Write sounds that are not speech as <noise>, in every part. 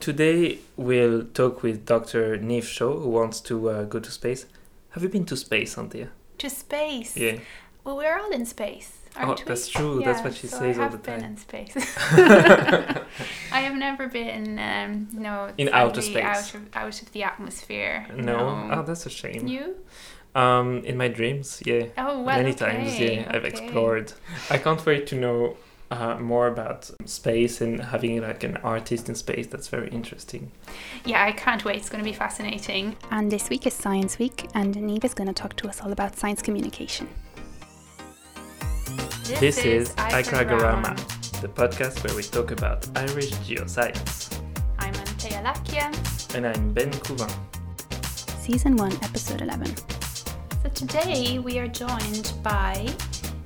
Today we'll talk with Dr. Niamh Shaw, who wants to uh, go to space. Have you been to space, Anthea? To space? Yeah. Well, we're all in space. Oh, Aren't we? that's true. That's what she so says I all have the been time. in space. <laughs> <laughs> I have never been, um, no, In outer space. Out of, out of the atmosphere. No. Oh, that's a shame. You? Um, in my dreams, yeah. Oh, well, Many okay, times, yeah. I've explored. I can't wait to know uh, more about space and having like an artist in space. That's very interesting. Yeah, I can't wait. It's going to be fascinating. And this week is Science Week, and Niamh is going to talk to us all about science communication. This, is iCRAGorama, the podcast where we talk about Irish geoscience. I'm Anthea Lacchia. And I'm Ben Couvin. Season 1, Episode 11. So today we are joined by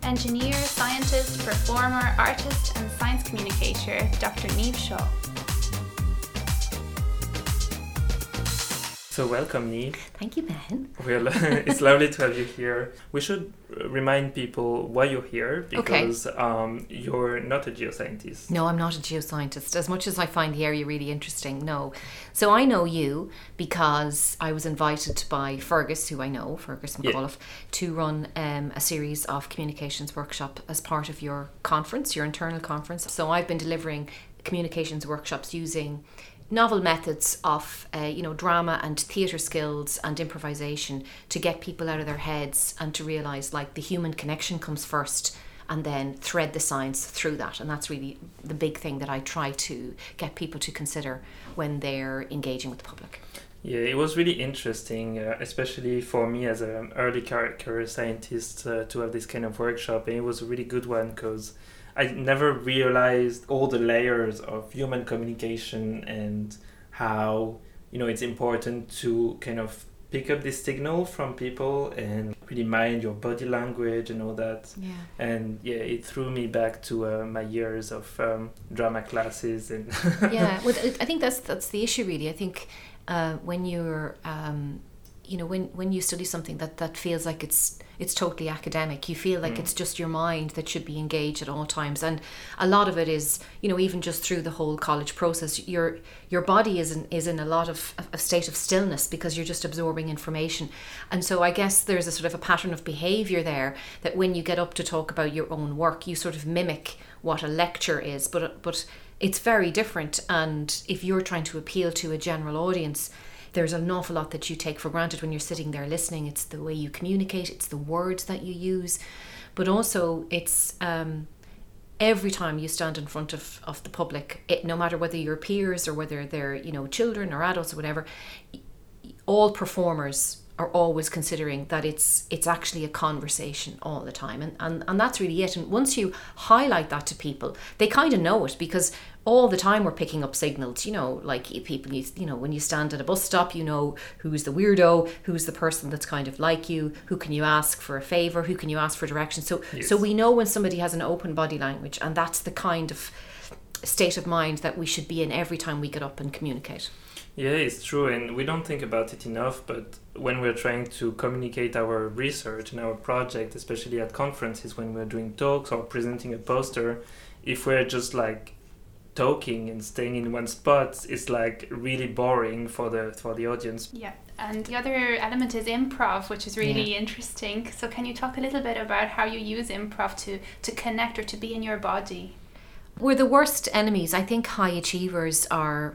engineer, scientist, performer, artist, and science communicator Dr. Niamh Shaw. So welcome, Niamh. Thank you, Ben. Well, <laughs> it's lovely to have you here. We should uh, remind people why you're here Okay. because um, you're not a geoscientist. No, I'm not a geoscientist. As much as I find the area really interesting, no. So I know you because I was invited by Fergus, who I know, Fergus Yeah. McAuliffe, to run um, a series of communications workshop as part of your conference, your internal conference. So I've been delivering communications workshops using novel methods of uh, you know drama and theatre skills and improvisation to get people out of their heads and to realize like the human connection comes first and then thread the science through that and that's really the big thing that I try to get people to consider when they're engaging with the public. Yeah, it was really interesting, uh, especially for me as an early career scientist uh, to have this kind of workshop. And it was a really good one because I never realized all the layers of human communication and how, you know, it's important to kind of pick up this signal from people and really mind your body language and all that. Yeah. And yeah, it threw me back to uh, my years of um, drama classes and <laughs> yeah, well, I think that's that's the issue really. I think uh, when you're, um, you know, when when you study something that that feels like it's it's totally academic, you feel like Mm. it's just your mind that should be engaged at all times, and a lot of it is, you know, even just through the whole college process, your your body is in is in a lot of a state of stillness because you're just absorbing information, and so I guess there's a sort of a pattern of behavior there that when you get up to talk about your own work, you sort of mimic what a lecture is, but but it's very different. And if you're trying to appeal to a general audience, there's an awful lot that you take for granted when you're sitting there listening. It's the way you communicate, it's the words that you use, but also it's um, every time you stand in front of, of the public, it, no matter whether you're peers or whether they're you know children or adults or whatever, all performers are always considering that it's it's actually a conversation all the time. And, and and that's really it. And once you highlight that to people they kind of know it because all the time we're picking up signals you know like people you, you know when you stand at a bus stop you know who's the weirdo who's the person that's kind of like you who can you ask for a favor who can you ask for direction so Yes. so we know when somebody has an open body language and that's the kind of state of mind that we should be in every time we get up and communicate Yeah, it's true, and we don't think about it enough. But when we're trying to communicate our research and our project, especially at conferences when we're doing talks or presenting a poster, if we're just like talking and staying in one spot, is like really boring for the for the audience. Yeah, and the other element is improv, which is really interesting. So, can you talk a little bit about how you use improv to to connect or to be in your body? We're the worst enemies. I think high achievers are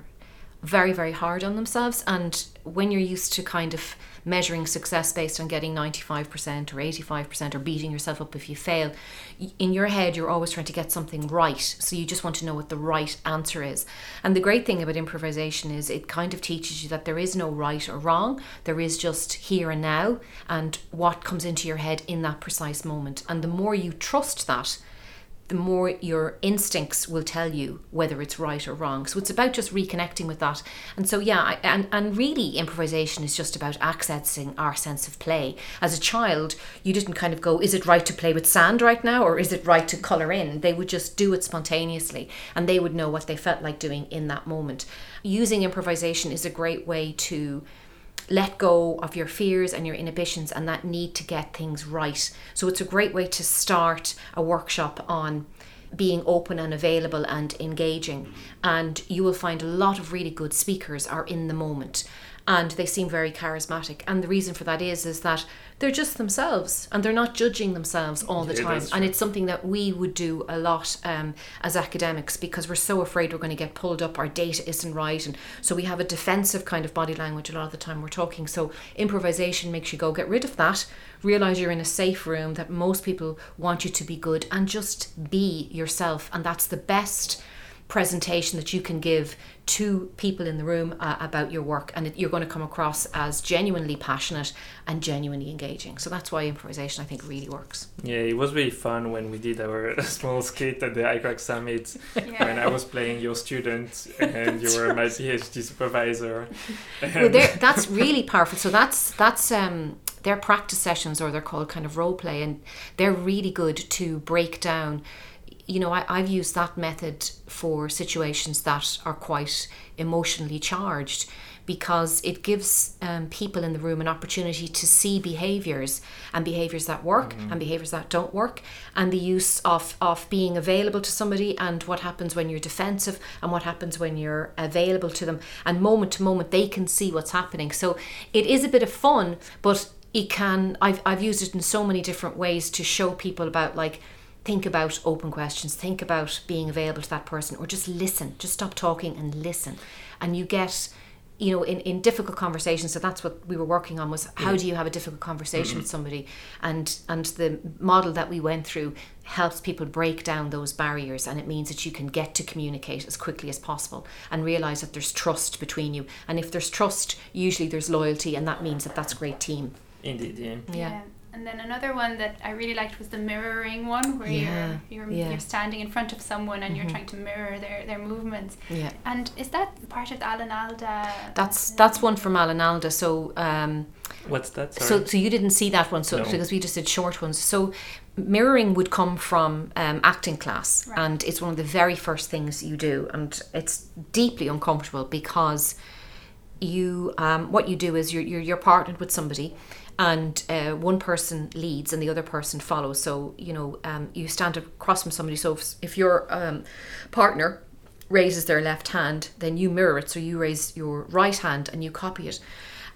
very, very hard on themselves. And when you're used to kind of measuring success based on getting 95% or 85% or beating yourself up if you fail, in your head, you're always trying to get something right. So you just want to know what the right answer is. And the great thing about improvisation is it kind of teaches you that there is no right or wrong, there is just here and now and what comes into your head in that precise moment. And the more you trust that, the more your instincts will tell you whether it's right or wrong. So it's about just reconnecting with that. And so yeah, I, and and really improvisation is just about accessing our sense of play. As a child, you didn't kind of go, is it right to play with sand right now or is it right to color in? They would just do it spontaneously and they would know what they felt like doing in that moment. Using improvisation is a great way to let go of your fears and your inhibitions and that need to get things right. So it's a great way to start a workshop on being open and available and engaging. And you will find a lot of really good speakers are in the moment and they seem very charismatic. And the reason for that is is that they're just themselves and they're not judging themselves all the Yeah, time. And it's something that we would do a lot um, as academics because we're so afraid we're going to get pulled up, our data isn't right, and so we have a defensive kind of body language a lot of the time we're talking. So improvisation makes you go get rid of that, realize you're in a safe room that most people want you to be good, and just be yourself. And that's the best presentation that you can give to people in the room uh, about your work and it, you're going to come across as genuinely passionate and genuinely engaging. So that's why improvisation i think really works. Yeah, it was really fun when we did our <laughs> small skit at the iCRAG Summit when I was playing your student and you were my <laughs> PhD supervisor. well, <laughs> that's really powerful. So that's that's um their practice sessions or they're called kind of role play and they're really good to break down you know I, i've used that method for situations that are quite emotionally charged because it gives um, people in the room an opportunity to see behaviors and behaviors that work and behaviors that don't work and the use of, of being available to somebody and what happens when you're defensive and what happens when you're available to them. And moment to moment they can see what's happening. So it is a bit of fun but it can I've, I've used it in so many different ways to show people about like think about open questions think about being available to that person or just listen just stop talking and listen. And you get you know in, in difficult conversations so that's what we were working on was how do you have a difficult conversation mm-hmm. with somebody? And and the model that we went through helps people break down those barriers and it means that you can get to communicate as quickly as possible and realize that there's trust between you. And if there's trust usually there's loyalty and that means that that's great team. Indeed, yeah. yeah And then another one that I really liked was the mirroring one, where Yeah, you're you're, yeah. you're standing in front of someone and you're Mhm. trying to mirror their, their movements. yeah And is that part of the Alan Alda? that's that's one from Alan Alda so um What's that? Sorry. So, so you didn't see that one, so No. because we just did short ones. So, mirroring would come from um, acting class, Right. and it's one of the very first things you do, and it's deeply uncomfortable because you, um, what you do is you're you're, you're partnered with somebody, and uh, one person leads and the other person follows. So you know, um, you stand across from somebody. So if, if your um, partner raises their left hand, then you mirror it. So you raise your right hand and you copy it,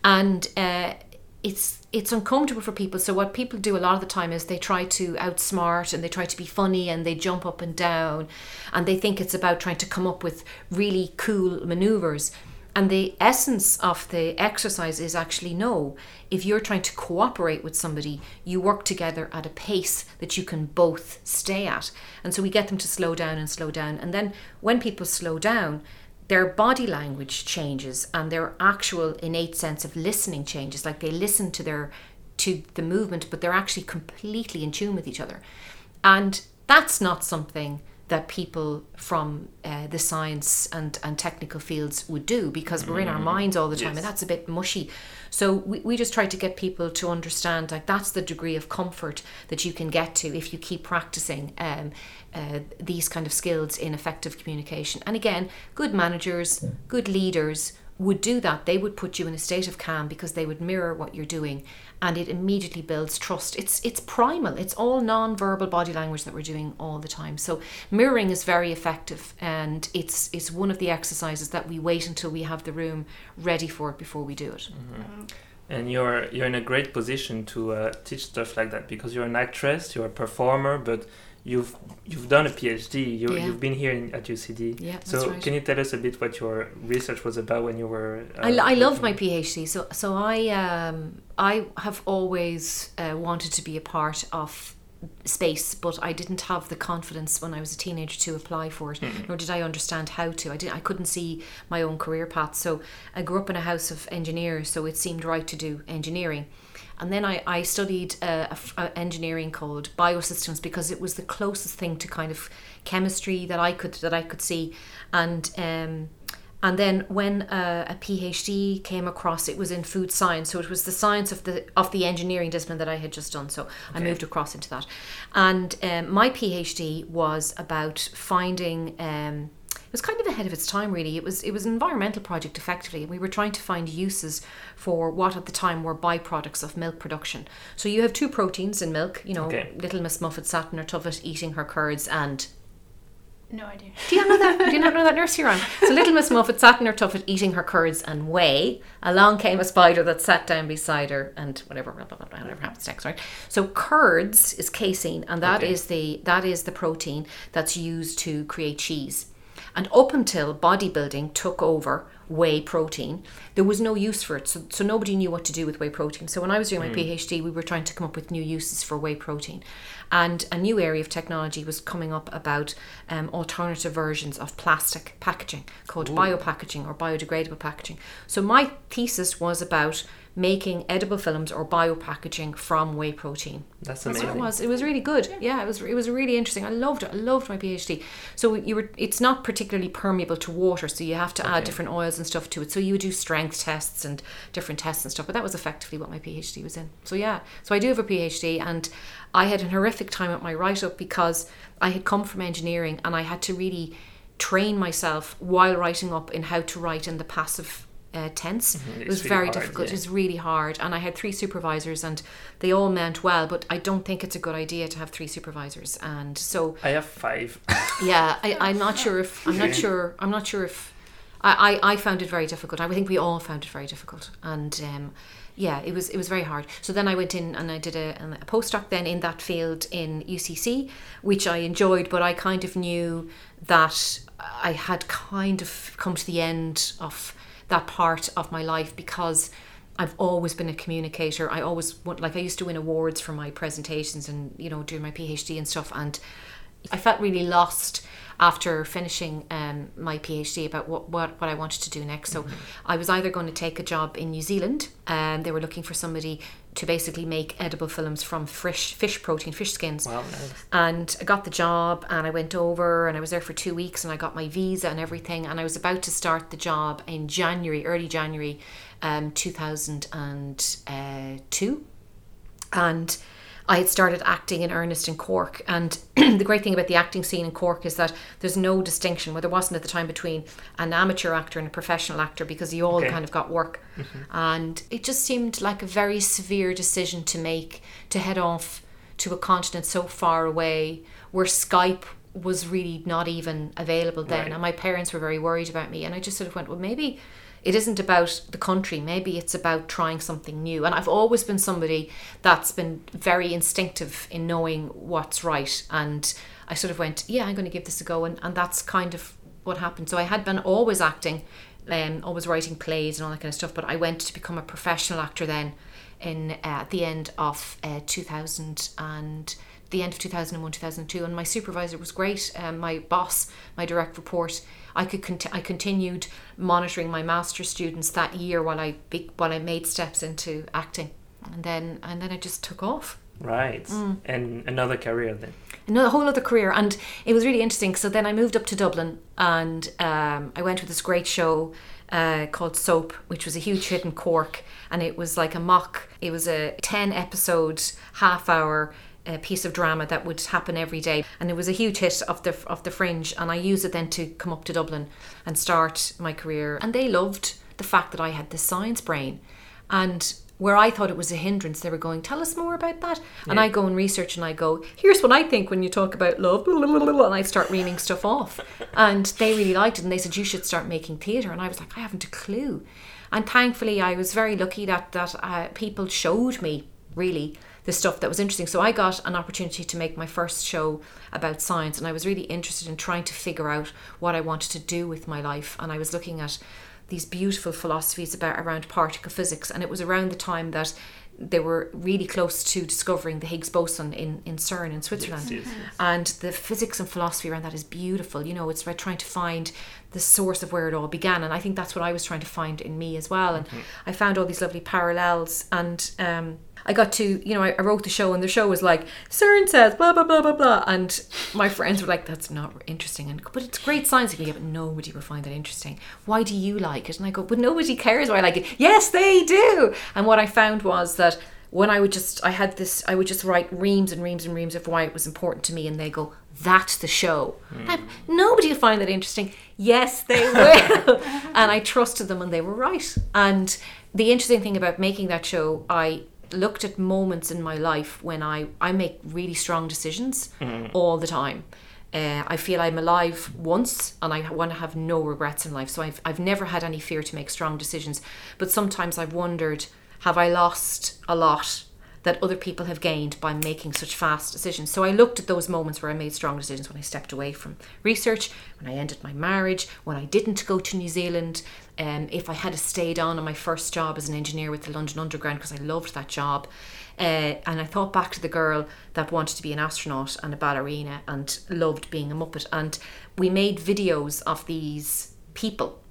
and uh, it's it's uncomfortable for people. So what people do a lot of the time is they try to outsmart and they try to be funny and they jump up and down, and they think it's about trying to come up with really cool maneuvers. And the essence of the exercise is actually no. If you're trying to cooperate with somebody, you work together at a pace that you can both stay at. And so we get them to slow down and slow down. And then when people slow down, their body language changes and their actual innate sense of listening changes. Like they listen to their to the movement, but they're actually completely in tune with each other. And that's not something that people from uh, the science and, and technical fields would do because we're in our minds all the time Yes. and that's a bit mushy. So we, we just try to get people to understand like that's the degree of comfort that you can get to if you keep practicing um, uh, these kind of skills in effective communication. And again, good managers, good leaders would do that. They would put you in a state of calm because they would mirror what you're doing and it immediately builds trust. It's it's primal. It's all non-verbal body language that we're doing all the time. So mirroring is very effective and it's it's one of the exercises that we wait until we have the room ready for it before we do it. and you're you're in a great position to uh, teach stuff like that because you're an actress, you're a performer, but you've you've done a PhD. You Yeah. you've been here in, at UCD. Yeah, So right. can you tell us a bit what your research was about when you were? Uh, I, I love my? PhD. So so I um I have always uh, wanted to be a part of space, but I didn't have the confidence when I was a teenager to apply for it, nor did I understand how to. I didn't. I couldn't see my own career path. So I grew up in a house of engineers, so it seemed right to do engineering. And then I, I studied uh, a a engineering called biosystems because it was the closest thing to kind of chemistry that I could that I could see, and um, and then when uh, a PhD came across, it was in food science. So it was the science of the of the engineering discipline that I had just done. So I moved across into that, and um, my PhD was about finding. Um, it was kind of ahead of its time, really. It was it was an environmental project, effectively, we were trying to find uses for what at the time were byproducts of milk production. So you have two proteins in milk. You know, Okay. little Miss Muffet sat in her tuffet eating her curds and No idea. Do you not know that? Do you not know that nursery rhyme? So little Miss Muffet sat in her tuffet eating her curds and whey. Along came a spider that sat down beside her and whatever, blah, blah, blah, blah, whatever happens next, right? So curds is casein, and that is Okay. the that is the protein that's used to create cheese. And up until bodybuilding took over whey protein, there was no use for it. So, so nobody knew what to do with whey protein. So when I was doing my PhD, we were trying to come up with new uses for whey protein. And a new area of technology was coming up about um, alternative versions of plastic packaging called biopackaging or biodegradable packaging. So my thesis was about making edible films or biopackaging from whey protein. That's amazing. That's what it was. It was really good. Yeah, it was. It was really interesting. I loved it. I loved my PhD. So you were. It's not particularly permeable to water, so you have to add different oils and stuff to it. So you would do strength tests and different tests and stuff. But that was effectively what my PhD was in. So yeah. So I do have a PhD, and I had an horrific time at my write up because I had come from engineering and I had to really train myself while writing up in how to write in the passive uh, tense. It Mm-hmm. It's was really very hard, difficult. yeah. It was really hard. And I had three supervisors and they all meant well, but I don't think it's a good idea to have three supervisors. And so, I have five. <laughs> yeah, I, I'm not sure if, I'm not sure, I'm not sure if, I, I, I found it very difficult. I think we all found it very difficult. And, um, yeah, it was it was very hard. So then I went in and I did a, a postdoc then in that field in UCC, which I enjoyed, but I kind of knew that I had kind of come to the end of that part of my life because I've always been a communicator. I always want, like I used to win awards for my presentations and you know doing my PhD and stuff, and I felt really lost after finishing um, my PhD about what, what, what I wanted to do next. So I was either going to take a job in New Zealand, and they were looking for somebody to basically make edible films from fish fish protein, fish skins. Wow, nice. And I got the job and I went over and I was there for two weeks and I got my visa and everything. And I was about to start the job in January, early January um, 2002. And I had started acting in earnest in Cork. And <clears throat> the great thing about the acting scene in Cork is that there's no distinction, well, there wasn't at the time, between an amateur actor and a professional actor because you all Okay. kind of got work. Mm-hmm. And it just seemed like a very severe decision to make to head off to a continent so far away where Skype was really not even available then. Right. And my parents were very worried about me. And I just sort of went, well, maybe it isn't about the country. Maybe it's about trying something new. And I've always been somebody that's been very instinctive in knowing what's right. And I sort of went, yeah, I'm going to give this a go. And, and that's kind of what happened. So I had been always acting, um, always writing plays and all that kind of stuff. But I went to become a professional actor then in uh, at the end of uh, 2000 and the end of 2001 2002 and my supervisor was great um, my boss my direct report I could cont- I continued monitoring my master students that year while I be- while I made steps into acting and then and then I just took off Right. Mm. And another career then. another whole other career and it was really interesting so then i moved up to dublin and um, i went with this great show uh, called soap which was a huge hit in cork and it was like a mock it was a 10 episode half hour uh, piece of drama that would happen every day and it was a huge hit of the of the fringe and i used it then to come up to dublin and start my career and they loved the fact that i had this science brain and where I thought it was a hindrance, they were going, Tell us more about that. And I go and research and I go, Here's what I think when you talk about love. blah, <laughs> blah, blah, blah," And I start reaming stuff off. And they really liked it. And they said, You should start making theatre. And I was like, I haven't a clue. And thankfully, I was very lucky that, that uh, people showed me really the stuff that was interesting. So I got an opportunity to make my first show about science. And I was really interested in trying to figure out what I wanted to do with my life. And I was looking at these beautiful philosophies about around particle physics and it was around the time that they were really close to discovering the Higgs boson in, in CERN in Switzerland. Yes, yes, yes. And the physics and philosophy around that is beautiful. You know, it's about trying to find the source of where it all began. And I think that's what I was trying to find in me as well. And I found all these lovely parallels. And um, I got to, you know, I, I wrote the show, and the show was like, CERN says, blah, blah, blah, blah, blah. And my friends were like, that's not interesting. And But it's great science. Yeah, but nobody will find that interesting. Why do you like it? And I go, but nobody cares why I like it. Yes, they do. And what I found was that when I would just, I had this, I would just write reams and reams and reams of why it was important to me, and they go, "That's the show." I'm, Nobody will find that interesting. Yes, they <laughs> will. and I trusted them, and they were right. And the interesting thing about making that show, I looked at moments in my life when I I make really strong decisions all the time. Uh, I feel I'm alive once and I want to have no regrets in life. So I've, I've never had any fear to make strong decisions. But sometimes I've wondered have I lost a lot that other people have gained by making such fast decisions. So I looked at those moments where I made strong decisions when I stepped away from research, when I ended my marriage, when I didn't go to New Zealand, um, if I had stayed on in my first job as an engineer with the London Underground because I loved that job. Uh, and I thought back to the girl that wanted to be an astronaut and a ballerina and loved being a Muppet. And we made videos of these people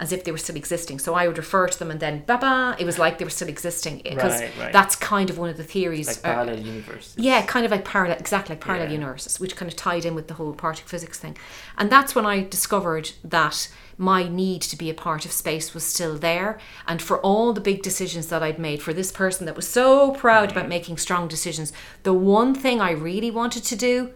as if they were still existing. So I would refer to them and then ba ba, it was like they were still existing because Right, right. that's kind of one of the theories. Like uh, parallel universes. yeah, kind of like parallel, exactly like parallel Yeah. universes, which kind of tied in with the whole particle physics thing. And that's when I discovered that my need to be a part of space was still there. And for all the big decisions that I'd made, for this person that was so proud about making strong decisions, the one thing I really wanted to do,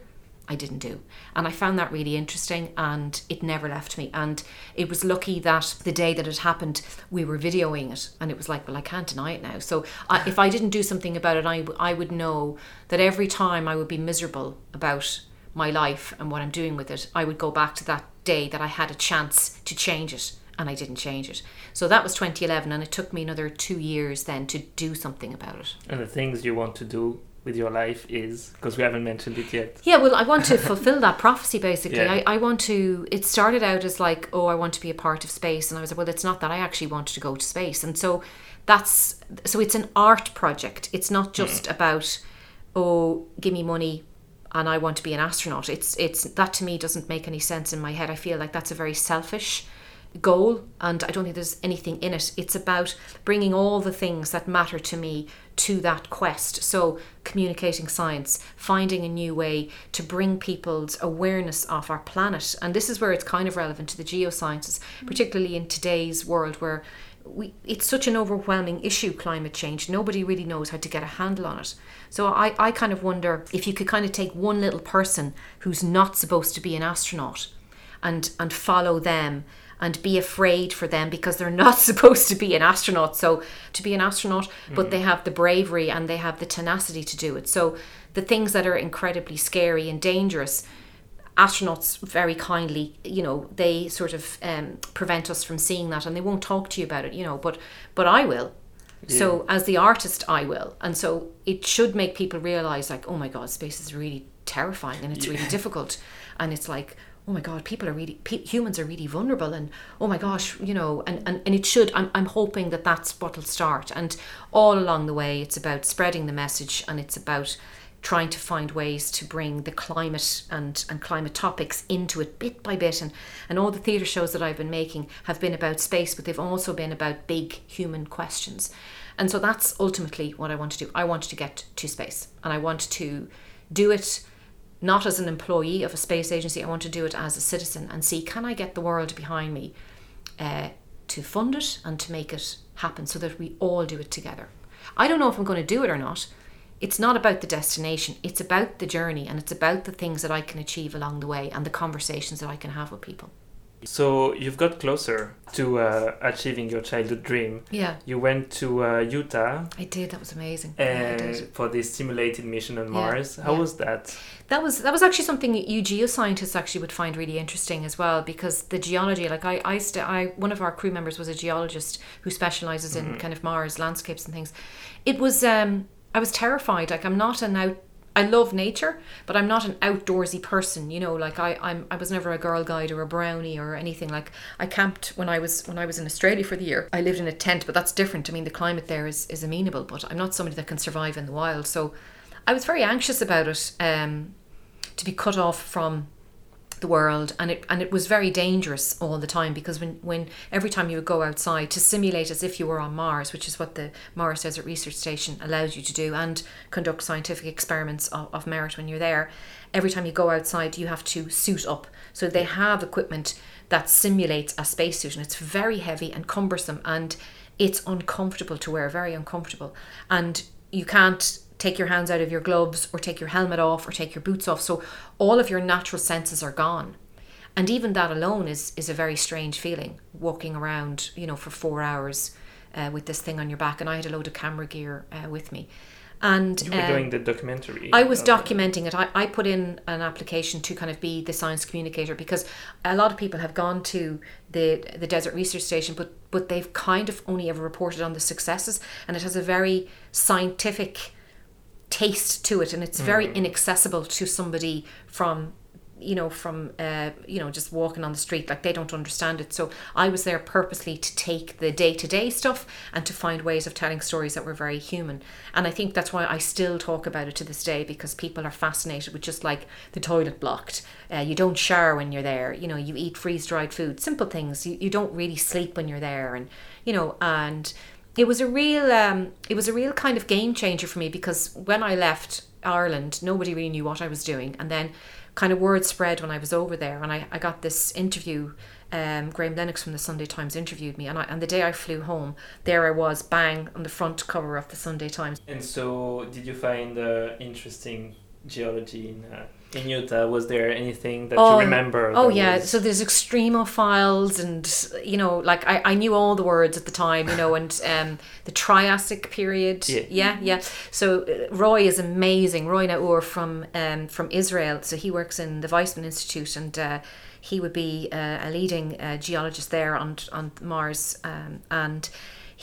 I didn't do. And I found that really interesting and it never left me. And it was lucky that the day that it happened, we were videoing it. And it was like, well, I can't deny it now. So I, if I didn't do something about it, I, I would know that every time I would be miserable about my life and what I'm doing with it, I would go back to that day that I had a chance to change it. And I didn't change it. So that was 2011. And it took me another two years then to do something about it. And the things you want to do with your life is because we haven't mentioned it yet. Yeah, well, I want to fulfill that prophecy basically. Yeah. I, I want to, it started out as like, oh, I want to be a part of space. And I was like, well, it's not that. I actually wanted to go to space. And so that's, so it's an art project. It's not hmm. just about, oh, give me money and I want to be an astronaut. It's, it's, that to me doesn't make any sense in my head. I feel like that's a very selfish goal and I don't think there's anything in it. It's about bringing all the things that matter to me to that quest. So, communicating science, finding a new way to bring people's awareness of our planet. And this is where it's kind of relevant to the geosciences, particularly in today's world where we, it's such an overwhelming issue, climate change. Nobody really knows how to get a handle on it. So I, I kind of wonder if you could kind of take one little person who's not supposed to be an astronaut and and follow them and be afraid for them because they're not <laughs> supposed to be an astronaut. So to be an astronaut but they have the bravery and they have the tenacity to do it. So the things that are incredibly scary and dangerous astronauts very kindly you know they sort of um, prevent us from seeing that and they won't talk to you about it you know but but i will. So as the artist i will. And so it should make people realize like oh my god space is really terrifying and it's really difficult. And it's like oh my god people are really pe- humans are really vulnerable and oh my gosh you know and, and, and it should I'm, I'm hoping that that's what'll start. And all along the way it's about spreading the message and it's about trying to find ways to bring the climate and, and climate topics into it bit by bit. And, and all the theatre shows that I've been making have been about space but they've also been about big human questions. And so that's ultimately what I want to do. I want to get to space and I want to do it not as an employee of a space agency I want to do it as a citizen and see can I get the world behind me uh, to fund it and to make it happen so that we all do it together I don't know if I'm going to do it or not it's not about the destination it's about the journey and it's about the things that I can achieve along the way and the conversations that I can have with people So you've got closer to uh, achieving your childhood dream. yeah You went to uh, Utah I did that was amazing Yeah, uh, did. for this simulated mission on Yeah, Mars. How yeah. was that? That was that was actually something that you geoscientists actually would find really interesting as well because the geology like I I, st- I one of our crew members was a geologist who specializes in kind of Mars landscapes and things. It was um I was terrified like I'm not an out I love nature, but I'm not an outdoorsy person. You know, like I, I'm, I was never a girl guide or a brownie or anything. Like I camped when I was when I was in Australia for the year. I lived in a tent, but that's different. I mean, the climate there is is amenable, but I'm not somebody that can survive in the wild. So, I was very anxious about it. Um, to be cut off from the world and it and it was very dangerous all the time because when when every time you would go outside to simulate as if you were on Mars which is what the Mars Desert Research Station allows you to do and conduct scientific experiments of, of merit when you're there every time you go outside you have to suit up. So they have equipment that simulates a spacesuit and it's very heavy and cumbersome and it's uncomfortable to wear very uncomfortable. And you can't take your hands out of your gloves or take your helmet off or take your boots off. So all of your natural senses are gone. And even that alone is is a very strange feeling walking around you know for four hours uh, with this thing on your back. And i had a load of camera gear uh, with me. And You were uh, doing the documentary. I was documenting it. I, I put in an application to kind of be the science communicator because a lot of people have gone to the the desert research station, but but they've kind of only ever reported on the successes, and it has a very scientific taste to it, and it's very inaccessible to somebody from you know from uh, you know just walking on the street like they don't understand it. So i was there purposely to take the day-to-day stuff and to find ways of telling stories that were very human. And i think that's why i still talk about it to this day because people are fascinated with just like the toilet blocked. Uh, you don't shower when you're there. You know you eat freeze-dried food. Simple things. You, you don't really sleep when you're there. And you know and it was a real um, it was a real kind of game changer for me because when I left Ireland, nobody really knew what I was doing, and then kind of word spread when I was over there, and I, I got this interview. Um, Graham Lennox from the Sunday Times interviewed me, and I, and the day I flew home, there I was, bang on the front cover of the Sunday Times. And so, did you find uh, interesting geology in uh, in Utah? Was there anything that Oh, you remember? Oh yeah, was- so there's extremophiles, and you know, like I, I knew all the words at the time, you know, and um, the Triassic period. Yeah. yeah, yeah. So uh, Roy is amazing. Roy Naur from um, from Israel. So he works in the Weizmann Institute, and uh, he would be uh, a leading uh, geologist there on on Mars, um, and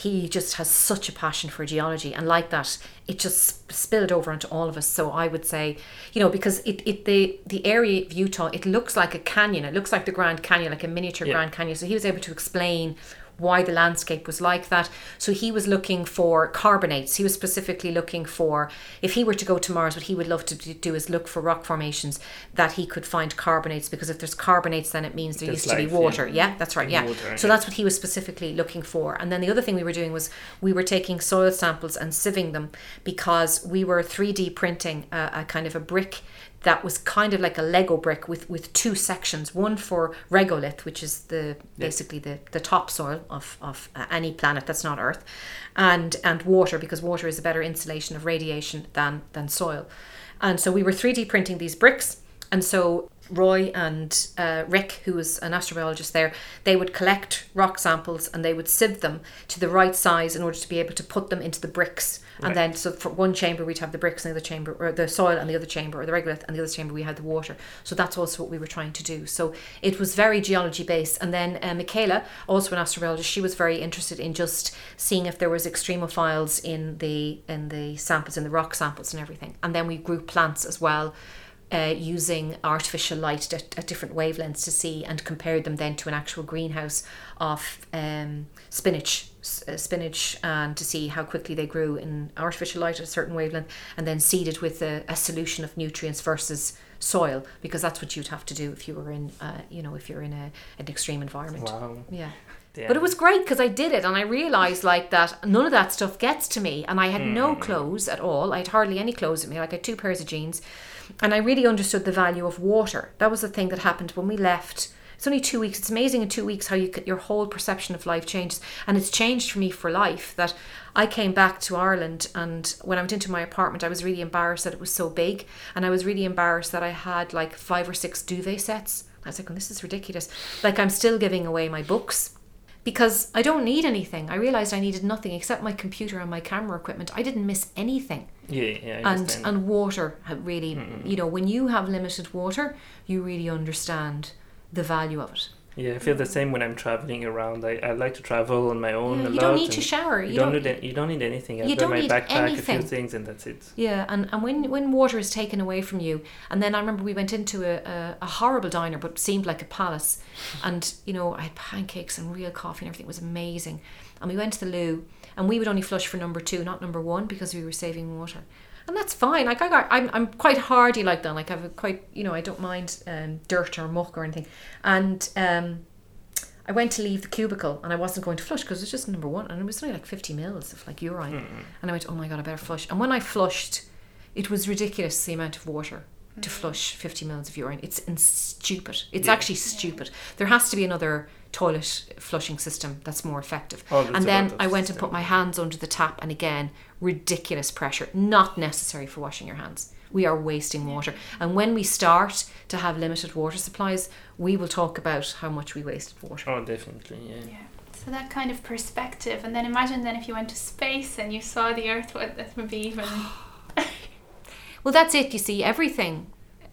he just has such a passion for geology and like that it just spilled over onto all of us. So i would say you know because it, it the the area of utah it looks like a canyon. It looks like the grand canyon like a miniature Yeah. grand canyon. So he was able to explain why the landscape was like that so he was looking for carbonates he was specifically looking for if he were to go to mars what he would love to do- is look for rock formations that he could find carbonates because if there's carbonates then it means there There's used to be life, yeah. water yeah, that's right yeah water, so yeah. that's what he was specifically looking for. And then the other thing we were doing was we were taking soil samples and sieving them because we were 3D printing a, a kind of a brick that was kind of like a Lego brick with, with two sections, one for regolith, which is the basically the, the topsoil of, of uh, any planet that's not Earth, and and water because water is a better insulation of radiation than than soil. And so we were 3D printing these bricks. And so Roy and uh, Rick, who was an astrobiologist there, they would collect rock samples and they would sieve them to the right size in order to be able to put them into the bricks. And then, so for one chamber, we'd have the bricks in the other chamber, or the soil and the other chamber, or the regolith and the other chamber, we had the water. So that's also what we were trying to do. So it was very geology based. And then uh, Michaela, also an astrobiologist, she was very interested in just seeing if there was extremophiles in the in the samples, in the rock samples and everything. And then we grew plants as well uh, using artificial light at, at different wavelengths to see and compared them then to an actual greenhouse of um, spinach s- uh, spinach and to see how quickly they grew in artificial light at a certain wavelength and then seeded with a, a solution of nutrients versus soil because that's what you'd have to do if you were in uh, you know if you're in a, an extreme environment Wow. yeah Damn. but it was great because I did it and I realised like that none of that stuff gets to me and I had no clothes at all. I had hardly any clothes at me. Like I had two pairs of jeans and I really understood the value of water. That was the thing that happened when we left. It's only two weeks. It's amazing in two weeks how you your whole perception of life changes, and it's changed for me for life. That I came back to Ireland, and when I went into my apartment, I was really embarrassed that it was so big, and I was really embarrassed that I had like five or six duvet sets. I was like, "Oh, this is ridiculous. Like I'm still giving away my books because I don't need anything. I realized I needed nothing except my computer and my camera equipment. I didn't miss anything. Yeah, yeah, And and water really, you know, when you have limited water, you really understand the value of it. yeah, I feel the mm. same when I'm traveling around. I, I like to travel on my own Yeah, a you lot. don't need to shower. You, You don't, don't. need you don't need anything. I you don't my need backpack, a anything. few things, and that's it. Yeah, and, and when, when water is taken away from you, and then I remember we went into a, a, a horrible diner, but seemed like a palace, and you know I had pancakes and real coffee and everything was amazing, and we went to the loo, and we would only flush for number two, not number one, because we were saving water, and that's fine. Like I got, I'm, I'm quite hardy like that. Like I've quite, you know, I don't mind um, dirt or muck or anything, and um, I went to leave the cubicle and I wasn't going to flush because it was just number one and it was only like 50 mils of like urine. And I went, oh my God, I better flush. And when I flushed, it was ridiculous the amount of water to flush 50 mils of urine. It's in stupid. It's Yeah. actually stupid. There has to be another toilet flushing system that's more effective. Oh, there's and then I went and put my hands under the tap and again, ridiculous pressure. Not necessary for washing your hands. We are wasting water. And when we start to have limited water supplies, we will talk about how much we wasted water. Oh, definitely, yeah. Yeah. So that kind of perspective, and then imagine then if you went to space and you saw the Earth, what that would be even <sighs> <laughs> Well, that's it. You see, everything,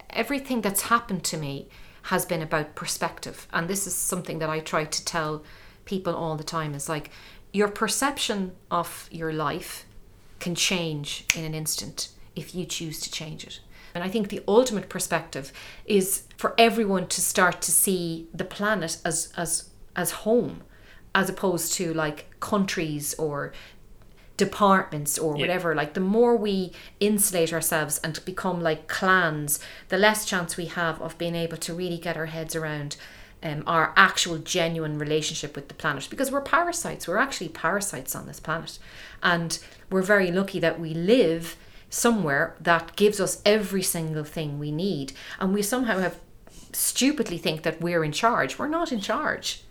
everything that's happened to me has been about perspective, and this is something that I try to tell people all the time. Is like your perception of your life can change in an instant if you choose to change it. And I think the ultimate perspective is for everyone to start to see the planet as as as home, as opposed to like countries or departments or Yeah. whatever. Like the more we insulate ourselves and become like clans, the less chance we have of being able to really get our heads around um, our actual genuine relationship with the planet because we're parasites. We're actually parasites on this planet. And we're very lucky that we live somewhere that gives us every single thing we need. And we somehow have stupidly think that we're in charge. We're not in charge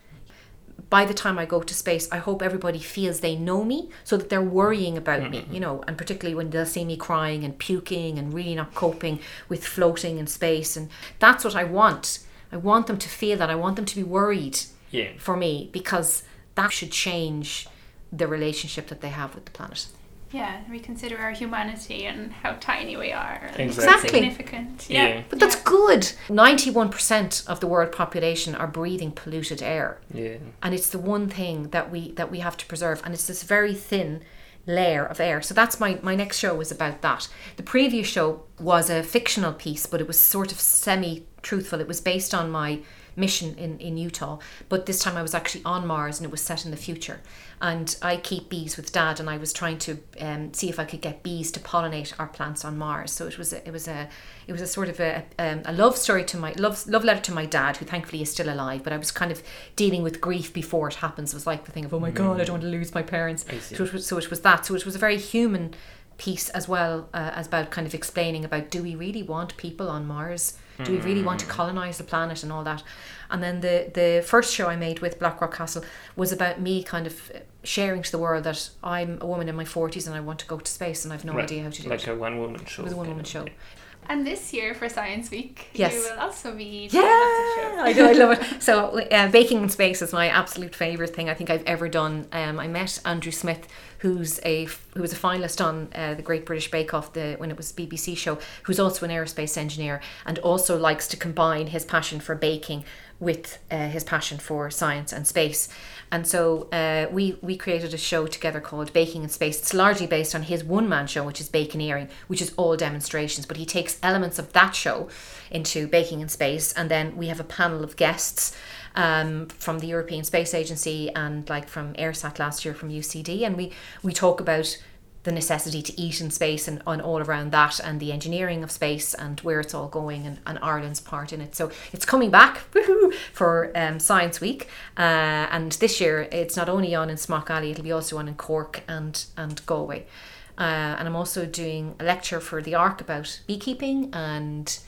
by the time I go to space, I hope everybody feels they know me so that they're worrying about me, mm-hmm. you know, and particularly when they'll see me crying and puking and really not coping with floating in space. And that's what I want. I want them to feel that. I want them to be worried Yeah. for me because that should change the relationship that they have with the planet. Yeah, reconsider our humanity and how tiny we are. and Exactly. Significant. Yeah. Yeah. But that's good. 91% of the world population are breathing polluted air. Yeah. and it's the one thing that we that we have to preserve and it's this very thin layer of air so that's my my next show was about that the previous show was a fictional piece but it was sort of semi truthful it was based on my mission in in Utah but this time I was actually on Mars and it was set in the future. And I keep bees with dad and I was trying to um, see if I could get bees to pollinate our plants on Mars. So it was a, it was a it was a sort of a, um, a love story to my love love letter to my dad who thankfully is still alive but I was kind of dealing with grief before it happens. It was like the thing of oh my god I don't want to lose my parents. So it was, so it was that. So it was a very human piece as well uh, as about kind of explaining about do we really want people on Mars do we really want to hmm. colonize the planet and all that and then the the first show I made with Blackrock Castle was about me kind of sharing to the world that I'm a woman in my 40s and I want to go to space and I've no Right. idea how to do Like it Like a one woman show. it was a one woman show. And this year for Science Week, Yes. you will also be Yeah, doing lots of. I do. I love it. <laughs> So, uh, baking in space is my absolute favorite thing I think I've ever done. Um, I met Andrew Smith, who's a who was a finalist on uh, the Great British Bake Off the when it was BBC show, who's also an aerospace engineer and also likes to combine his passion for baking with uh, his passion for science and space. And so uh, we we created a show together called Baking in Space. It's largely based on his one man show, which is Baconeering, which is all demonstrations. But he takes elements of that show into Baking in Space, and then we have a panel of guests um, from the European Space Agency and like from EIRSAT last year from UCD, and we we talk about the necessity to eat in space and, and all around that and the engineering of space and where it's all going and, and Ireland's part in it. So it's coming back <laughs> for um, Science Week. Uh, and this year it's not only on in Smock Alley, it'll be also on in Cork and, and Galway. Uh, and I'm also doing a lecture for the ARC about beekeeping and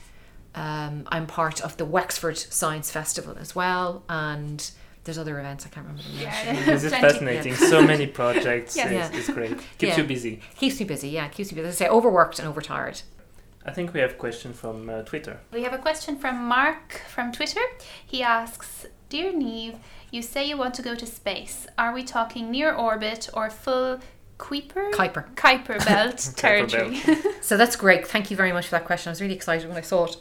um, I'm part of the Wexford Science Festival as well. And there's other events, I can't remember them. now. Yeah, This is plenty. fascinating. So many projects. <laughs> Yeah. It's, Yeah. it's great. Keeps Yeah. you busy. Keeps me busy, yeah, keeps me busy. As I say, overworked and overtired. I think we have a question from uh, Twitter. We have a question from Mark from Twitter. He asks, Dear Niamh, you say you want to go to space. Are we talking near orbit or full Kuiper? Kuiper. Kuiper <laughs> belt Kuiper territory. <laughs> So that's great. Thank you very much for that question. I was really excited when I saw it.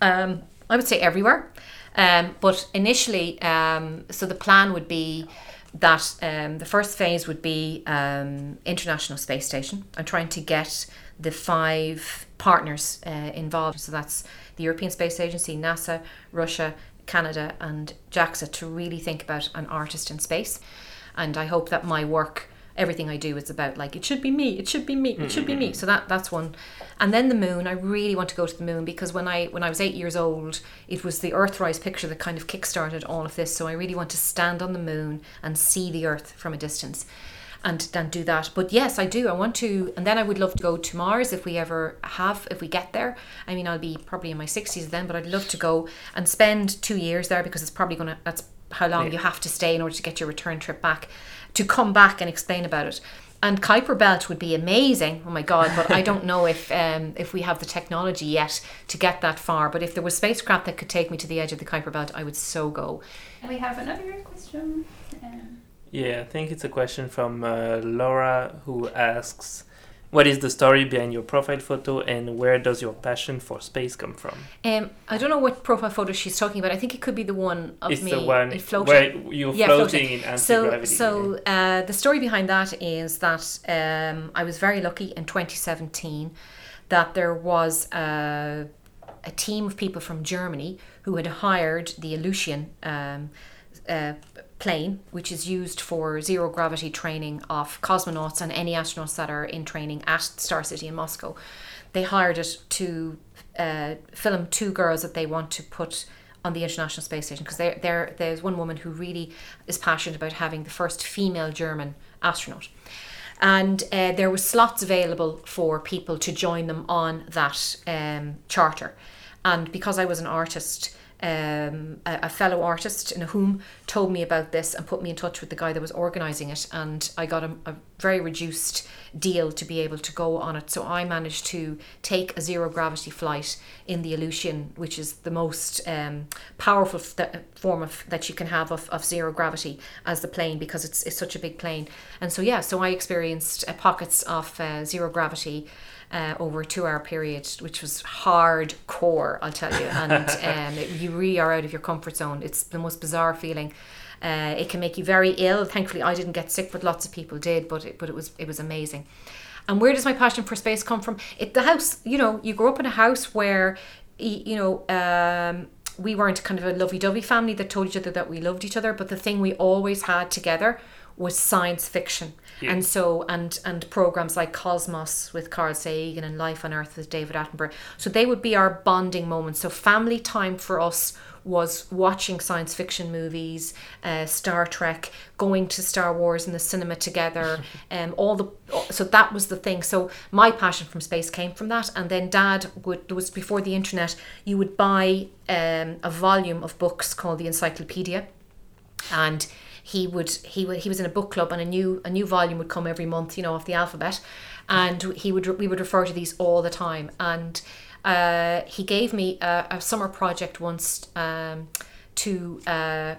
Um, I would say everywhere. Um, but initially, um, so the plan would be that um, the first phase would be um, International Space Station. I'm trying to get the five partners uh, involved. So that's the European Space Agency, NASA, Russia, Canada, and JAXA to really think about an artist in space. And I hope that my work everything I do is about like it should be me, it should be me, it should be me. Mm-hmm. So that that's one. And then the moon, I really want to go to the moon because when I when I was eight years old, it was the Earthrise picture that kind of kickstarted all of this. So I really want to stand on the moon and see the Earth from a distance. And then do that. But yes, I do. I want to, and then I would love to go to Mars if we ever have, if we get there. I mean, I'll be probably in my 60s then, but I'd love to go and spend two years there because it's probably going to, that's how long Yeah. you have to stay in order to get your return trip back to come back and explain about it. And Kuiper Belt would be amazing. Oh my god! But I don't <laughs> know if um, if we have the technology yet to get that far. But if there was spacecraft that could take me to the edge of the Kuiper Belt, I would so go. we have another question. Um, Yeah, I think it's a question from uh, Laura who asks What is the story behind your profile photo, and where does your passion for space come from? Um, I don't know what profile photo she's talking about. I think it could be the one of it's me the one floating. where you're Yeah, floating, floating. in anti So, so uh, the story behind that is that um, I was very lucky in 2017 that there was a, a team of people from Germany who had hired the Aleutian um, uh, plane, which is used for zero gravity training of cosmonauts and any astronauts that are in training at Star City in Moscow. They hired it to uh, film two girls that they want to put on the International Space Station because there there there's one woman who really is passionate about having the first female German astronaut. And uh, there was slots available for people to join them on that um, charter. And because I was an artist, um, a, a fellow artist in a whom told me about this and put me in touch with the guy that was organising it, and I got a, a very reduced deal to be able to go on it. So I managed to take a zero gravity flight in the Ilyushin, which is the most um, powerful f- form of that you can have of, of zero gravity as the plane because it's, it's such a big plane. And so yeah, so I experienced uh, pockets of uh, zero gravity uh, over a two hour period, which was hardcore, I'll tell you. And <laughs> um, it, you really are out of your comfort zone. It's the most bizarre feeling. Uh, it can make you very ill. Thankfully, I didn't get sick, but lots of people did. But it, but it was it was amazing. And where does my passion for space come from? It the house. You know, you grow up in a house where, you know. Um, we weren't kind of a lovey-dovey family that told each other that we loved each other, but the thing we always had together was science fiction. Yeah. And so and and programs like Cosmos with Carl Sagan and Life on Earth with David Attenborough. So they would be our bonding moments. So family time for us was watching science fiction movies, uh, Star Trek, going to Star Wars in the cinema together, <laughs> um, all the so that was the thing. So my passion from space came from that, and then Dad would it was before the internet. You would buy um, a volume of books called the Encyclopedia, and he would he would he was in a book club and a new a new volume would come every month you know of the alphabet. And he would we would refer to these all the time. And uh, he gave me a, a summer project once um, to uh,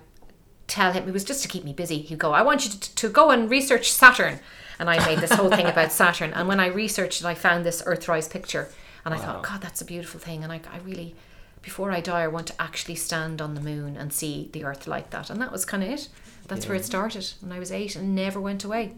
tell him it was just to keep me busy. He'd go I want you to, to go and research Saturn. And I made this whole thing <laughs> about Saturn. And when I researched it I found this Earthrise picture. And I thought God that's a beautiful thing. And I, I really before I die I want to actually stand on the moon and see the earth like that. And that was kind of it that's where it started when I was eight and never went away.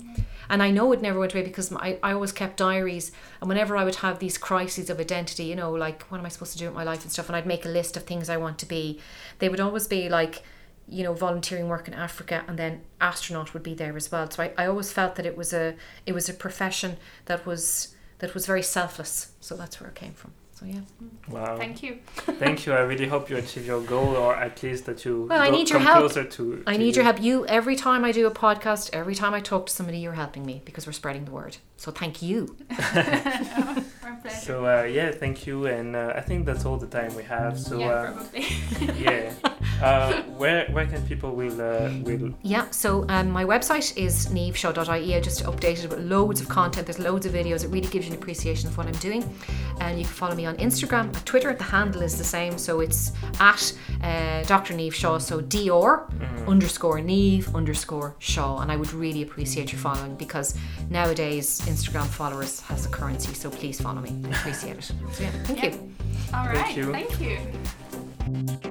And I know it never went away because I, I always kept diaries. And whenever I would have these crises of identity, you know, like what am I supposed to do with my life and stuff, and I'd make a list of things I want to be, they would always be like, you know, volunteering work in Africa and then astronaut would be there as well. So I, I always felt that it was a it was a profession that was that was very selfless. So that's where it came from. So yeah. Wow. Thank you. Thank you. I <laughs> really hope you achieve your goal, or at least that you Well, I need your come help. closer to. I to need you. your help. You every time I do a podcast, every time I talk to somebody, you're helping me because we're spreading the word. So thank you. <laughs> <laughs> Our. So uh, yeah, thank you, and uh, I think that's all the time we have. So yeah, uh, probably. yeah, uh, where where can people will uh, will Yeah, so um, my website is niamhshaw.ie. I just updated with loads of content. There's loads of videos. It really gives you an appreciation of what I'm doing. And you can follow me on Instagram, at Twitter. The handle is the same, so it's at uh, Dr. Niamh Shaw. So Dr. underscore Niamh underscore Shaw. And I would really appreciate your following because nowadays Instagram followers has a currency. So please follow me. I appreciate it. So yeah, thank Yeah. you. All right. Thank right. you. Thank you.